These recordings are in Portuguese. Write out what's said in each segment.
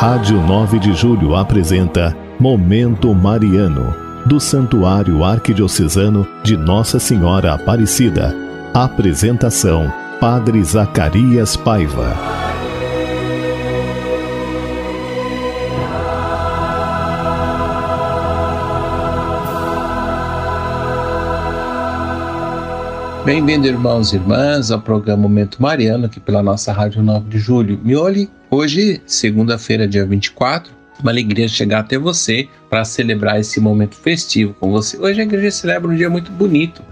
Rádio 9 de Julho apresenta Momento Mariano, do Santuário Arquidiocesano de Nossa Senhora Aparecida. Apresentação: Padre Zacarias Paiva. Bem-vindo, irmãos e irmãs, ao programa Momento Mariano, aqui pela nossa Rádio 9 de Julho. Mioli, hoje, segunda-feira, dia 24, uma alegria chegar até você para celebrar esse momento festivo com você. Hoje a igreja celebra um dia muito bonito.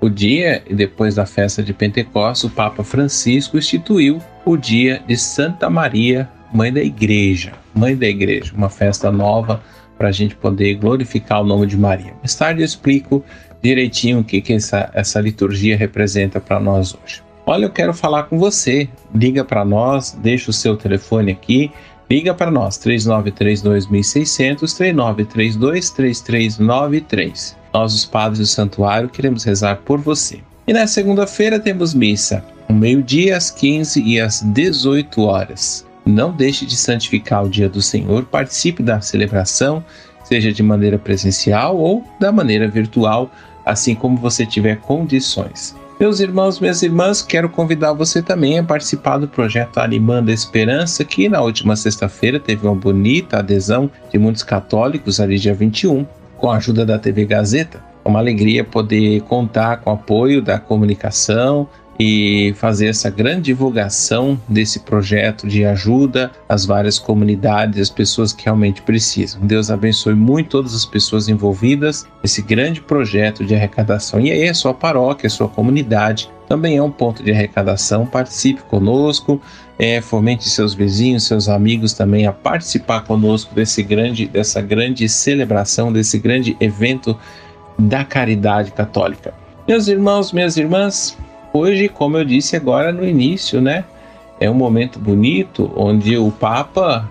O dia, depois da festa de Pentecostes, o Papa Francisco instituiu o dia de Santa Maria, Mãe da Igreja. Mãe da Igreja, uma festa nova para a gente poder glorificar o nome de Maria. Mais tarde eu explico direitinho o que, que essa, essa liturgia representa para nós hoje. Olha, eu quero falar com você. Liga para nós, deixa o seu telefone aqui. Liga para nós, 3932 3932 3393. Nós, os padres do santuário, queremos rezar por você. E na segunda-feira temos missa, no meio-dia, às 15 e às 18 horas. Não deixe de santificar o dia do Senhor, participe da celebração, seja de maneira presencial ou da maneira virtual assim como você tiver condições. Meus irmãos, minhas irmãs, quero convidar você também a participar do projeto Animando a Esperança, que na última sexta-feira teve uma bonita adesão de muitos católicos, ali dia 21, com a ajuda da TV Gazeta. É uma alegria poder contar com o apoio da comunicação, e fazer essa grande divulgação desse projeto de ajuda às várias comunidades, as pessoas que realmente precisam. Deus abençoe muito todas as pessoas envolvidas nesse grande projeto de arrecadação. E aí, a sua paróquia, a sua comunidade também é um ponto de arrecadação. Participe conosco, é, fomente seus vizinhos, seus amigos também a participar conosco desse grande, dessa grande celebração, desse grande evento da caridade católica. Meus irmãos, minhas irmãs, Hoje, como eu disse agora no início, né, é um momento bonito onde o Papa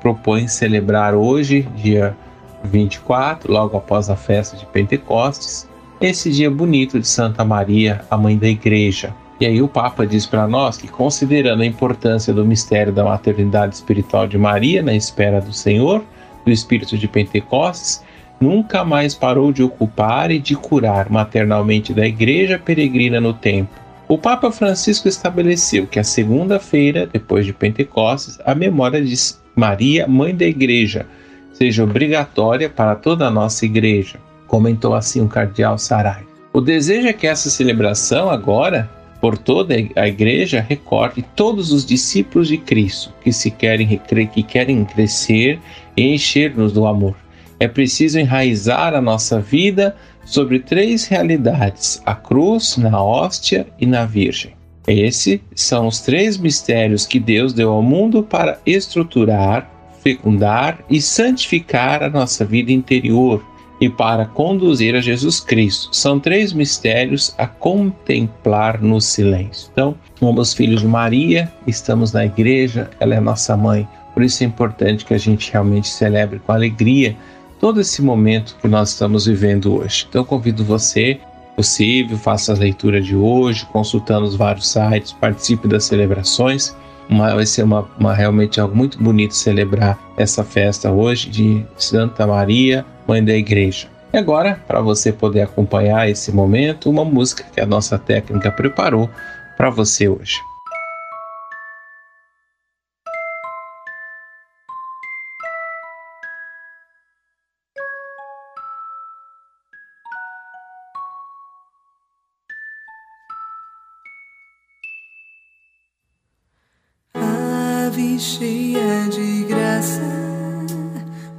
propõe celebrar hoje, dia 24, logo após a festa de Pentecostes, esse dia bonito de Santa Maria, a mãe da Igreja. E aí o Papa diz para nós que, considerando a importância do mistério da maternidade espiritual de Maria na espera do Senhor, do Espírito de Pentecostes, nunca mais parou de ocupar e de curar maternalmente da igreja peregrina no tempo. O Papa Francisco estabeleceu que a segunda-feira, depois de Pentecostes, a memória de Maria, mãe da igreja, seja obrigatória para toda a nossa igreja, comentou assim o cardeal Sarai. O desejo é que essa celebração agora por toda a igreja recorde todos os discípulos de Cristo que se querem que querem crescer e encher-nos do amor é preciso enraizar a nossa vida sobre três realidades: a cruz, na hóstia e na Virgem. Esses são os três mistérios que Deus deu ao mundo para estruturar, fecundar e santificar a nossa vida interior e para conduzir a Jesus Cristo. São três mistérios a contemplar no silêncio. Então, somos filhos de Maria, estamos na igreja, ela é nossa mãe. Por isso é importante que a gente realmente celebre com alegria todo esse momento que nós estamos vivendo hoje. Então convido você, possível, faça a leitura de hoje, consultando os vários sites, participe das celebrações. Uma, vai ser uma, uma, realmente algo muito bonito celebrar essa festa hoje de Santa Maria, Mãe da Igreja. E agora, para você poder acompanhar esse momento, uma música que a nossa técnica preparou para você hoje.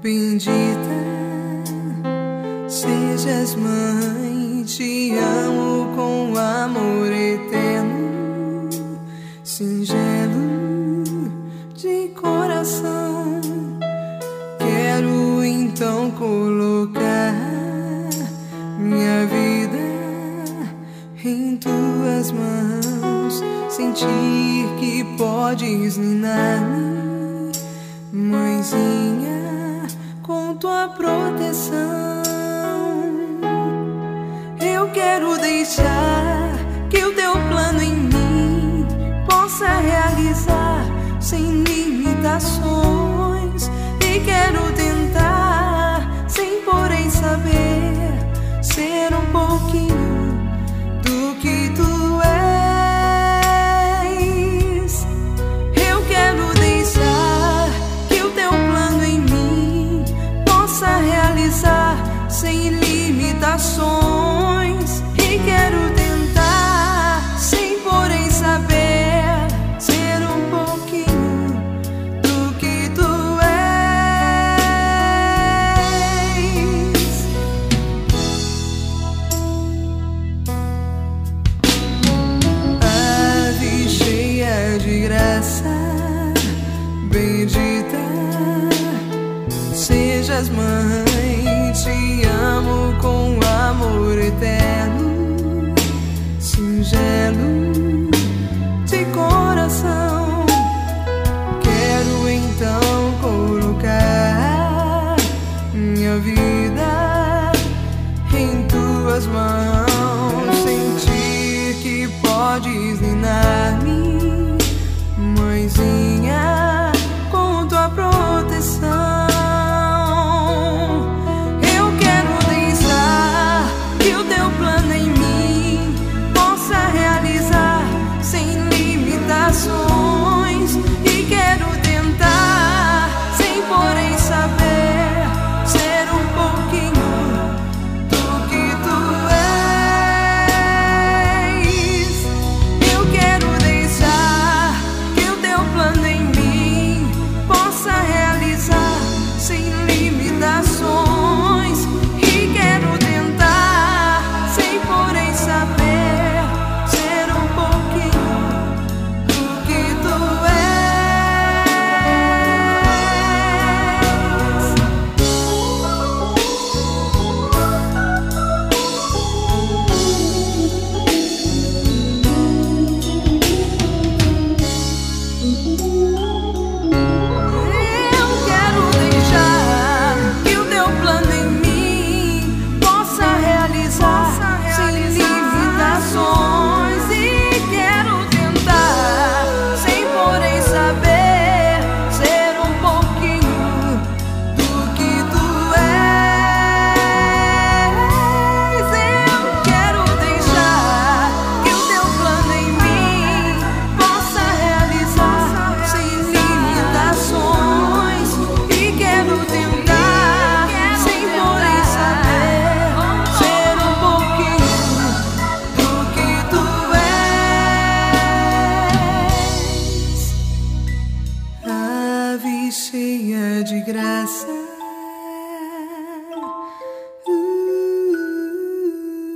Bendita sejas mãe, te amo com amor eterno, singelo de coração. Quero então colocar minha vida em tuas mãos, sentir que podes ninar-me, mãezinha, tua proteção. Eu quero deixar que o teu plano em mim possa realizar sem limitações. E quero tentar, sem porém saber, ser um pouquinho do que tu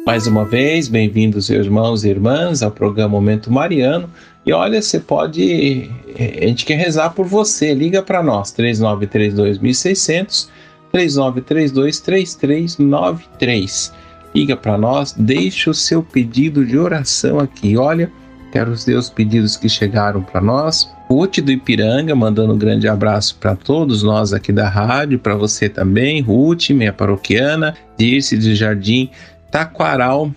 Mais uma vez, bem-vindos, irmãos e irmãs, ao programa Momento Mariano. E olha, você pode. A gente quer rezar por você. Liga para nós, 3932.600, 3932-3393. Liga para nós, deixe o seu pedido de oração aqui. Olha, quero os teus pedidos que chegaram para nós. Ruth do Ipiranga, mandando um grande abraço para todos nós aqui da rádio, para você também, Ruth, minha paroquiana, Dirce de Jardim Taquaral,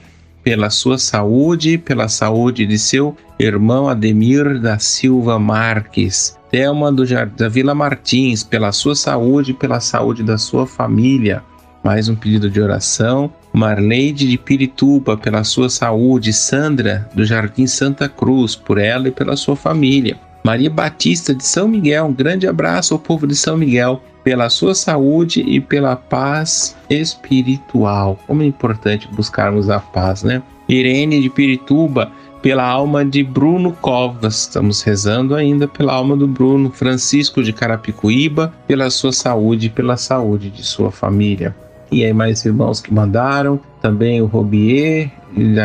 pela sua saúde, pela saúde de seu irmão Ademir da Silva Marques. Thelma do Jar- da Vila Martins, pela sua saúde, pela saúde da sua família. Mais um pedido de oração. Marleide de Pirituba, pela sua saúde. Sandra do Jardim Santa Cruz, por ela e pela sua família. Maria Batista de São Miguel, um grande abraço ao povo de São Miguel, pela sua saúde e pela paz espiritual. Como é importante buscarmos a paz, né? Irene de Pirituba, pela alma de Bruno Covas, estamos rezando ainda pela alma do Bruno. Francisco de Carapicuíba, pela sua saúde e pela saúde de sua família. E aí, mais irmãos que mandaram, também o Robier,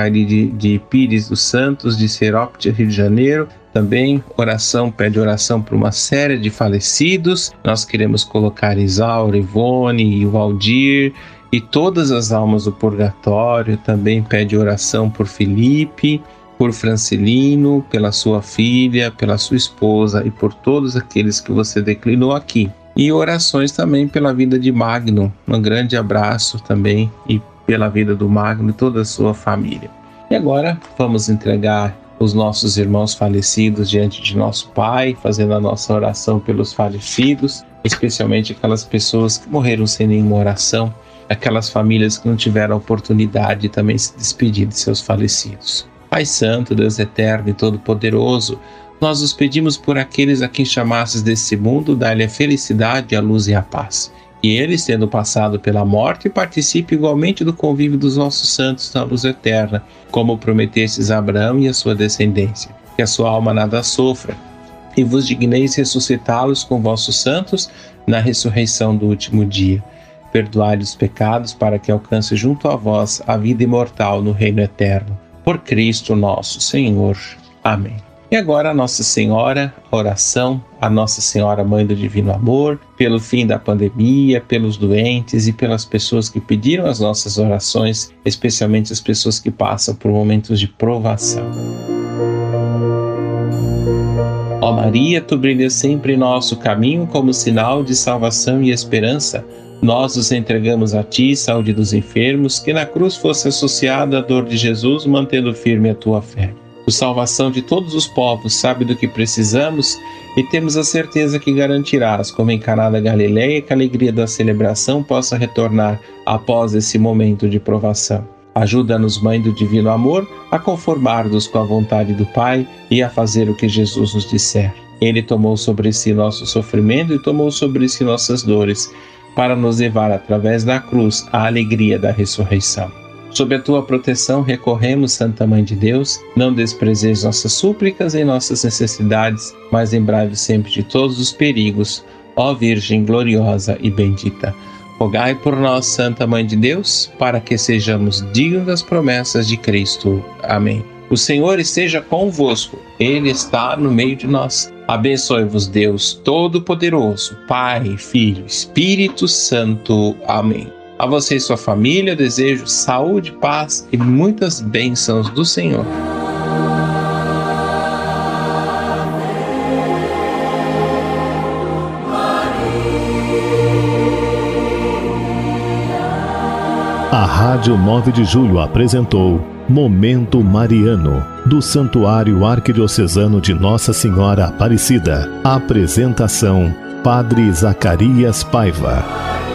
de, de Pires dos Santos, de Serópia, Rio de Janeiro, também oração, pede oração por uma série de falecidos. Nós queremos colocar Isaura, Ivone e Valdir e todas as almas do purgatório. Também pede oração por Felipe, por Francilino, pela sua filha, pela sua esposa e por todos aqueles que você declinou aqui. E orações também pela vida de Magno. Um grande abraço também e pela vida do Magno e toda a sua família. E agora vamos entregar os nossos irmãos falecidos diante de nosso Pai, fazendo a nossa oração pelos falecidos, especialmente aquelas pessoas que morreram sem nenhuma oração, aquelas famílias que não tiveram a oportunidade de também se despedir de seus falecidos. Pai Santo, Deus Eterno e Todo-Poderoso, nós os pedimos por aqueles a quem chamasses desse mundo, dá-lhe a felicidade, a luz e a paz. E eles, tendo passado pela morte, participem igualmente do convívio dos vossos santos na luz eterna, como prometestes a Abraão e a sua descendência. Que a sua alma nada sofra, e vos digneis ressuscitá-los com vossos santos na ressurreição do último dia. Perdoai os pecados para que alcance junto a vós a vida imortal no reino eterno. Por Cristo nosso Senhor. Amém. E agora a Nossa Senhora, oração, a Nossa Senhora Mãe do Divino Amor, pelo fim da pandemia, pelos doentes e pelas pessoas que pediram as nossas orações, especialmente as pessoas que passam por momentos de provação. Ó Maria, tu brilhas sempre em nosso caminho como sinal de salvação e esperança. Nós os entregamos a ti, saúde dos enfermos, que na cruz fosse associada a dor de Jesus, mantendo firme a tua fé por salvação de todos os povos, sabe do que precisamos e temos a certeza que garantirás, como em Caná da Galileia, que a alegria da celebração possa retornar após esse momento de provação. Ajuda-nos, Mãe do Divino Amor, a conformar-nos com a vontade do Pai e a fazer o que Jesus nos disser. Ele tomou sobre si nosso sofrimento e tomou sobre si nossas dores, para nos levar através da cruz à alegria da ressurreição. Sob a tua proteção recorremos, Santa Mãe de Deus. Não desprezeis nossas súplicas e nossas necessidades, mas lembrai-vos sempre de todos os perigos, ó Virgem gloriosa e bendita. Rogai por nós, Santa Mãe de Deus, para que sejamos dignos das promessas de Cristo. Amém. O Senhor esteja convosco, Ele está no meio de nós. Abençoe-vos, Deus Todo-Poderoso, Pai, Filho, Espírito Santo. Amém. A você e sua família desejo saúde, paz e muitas bênçãos do Senhor. A Rádio 9 de Julho apresentou Momento Mariano, do Santuário Arquidiocesano de Nossa Senhora Aparecida. Apresentação: Padre Zacarias Paiva.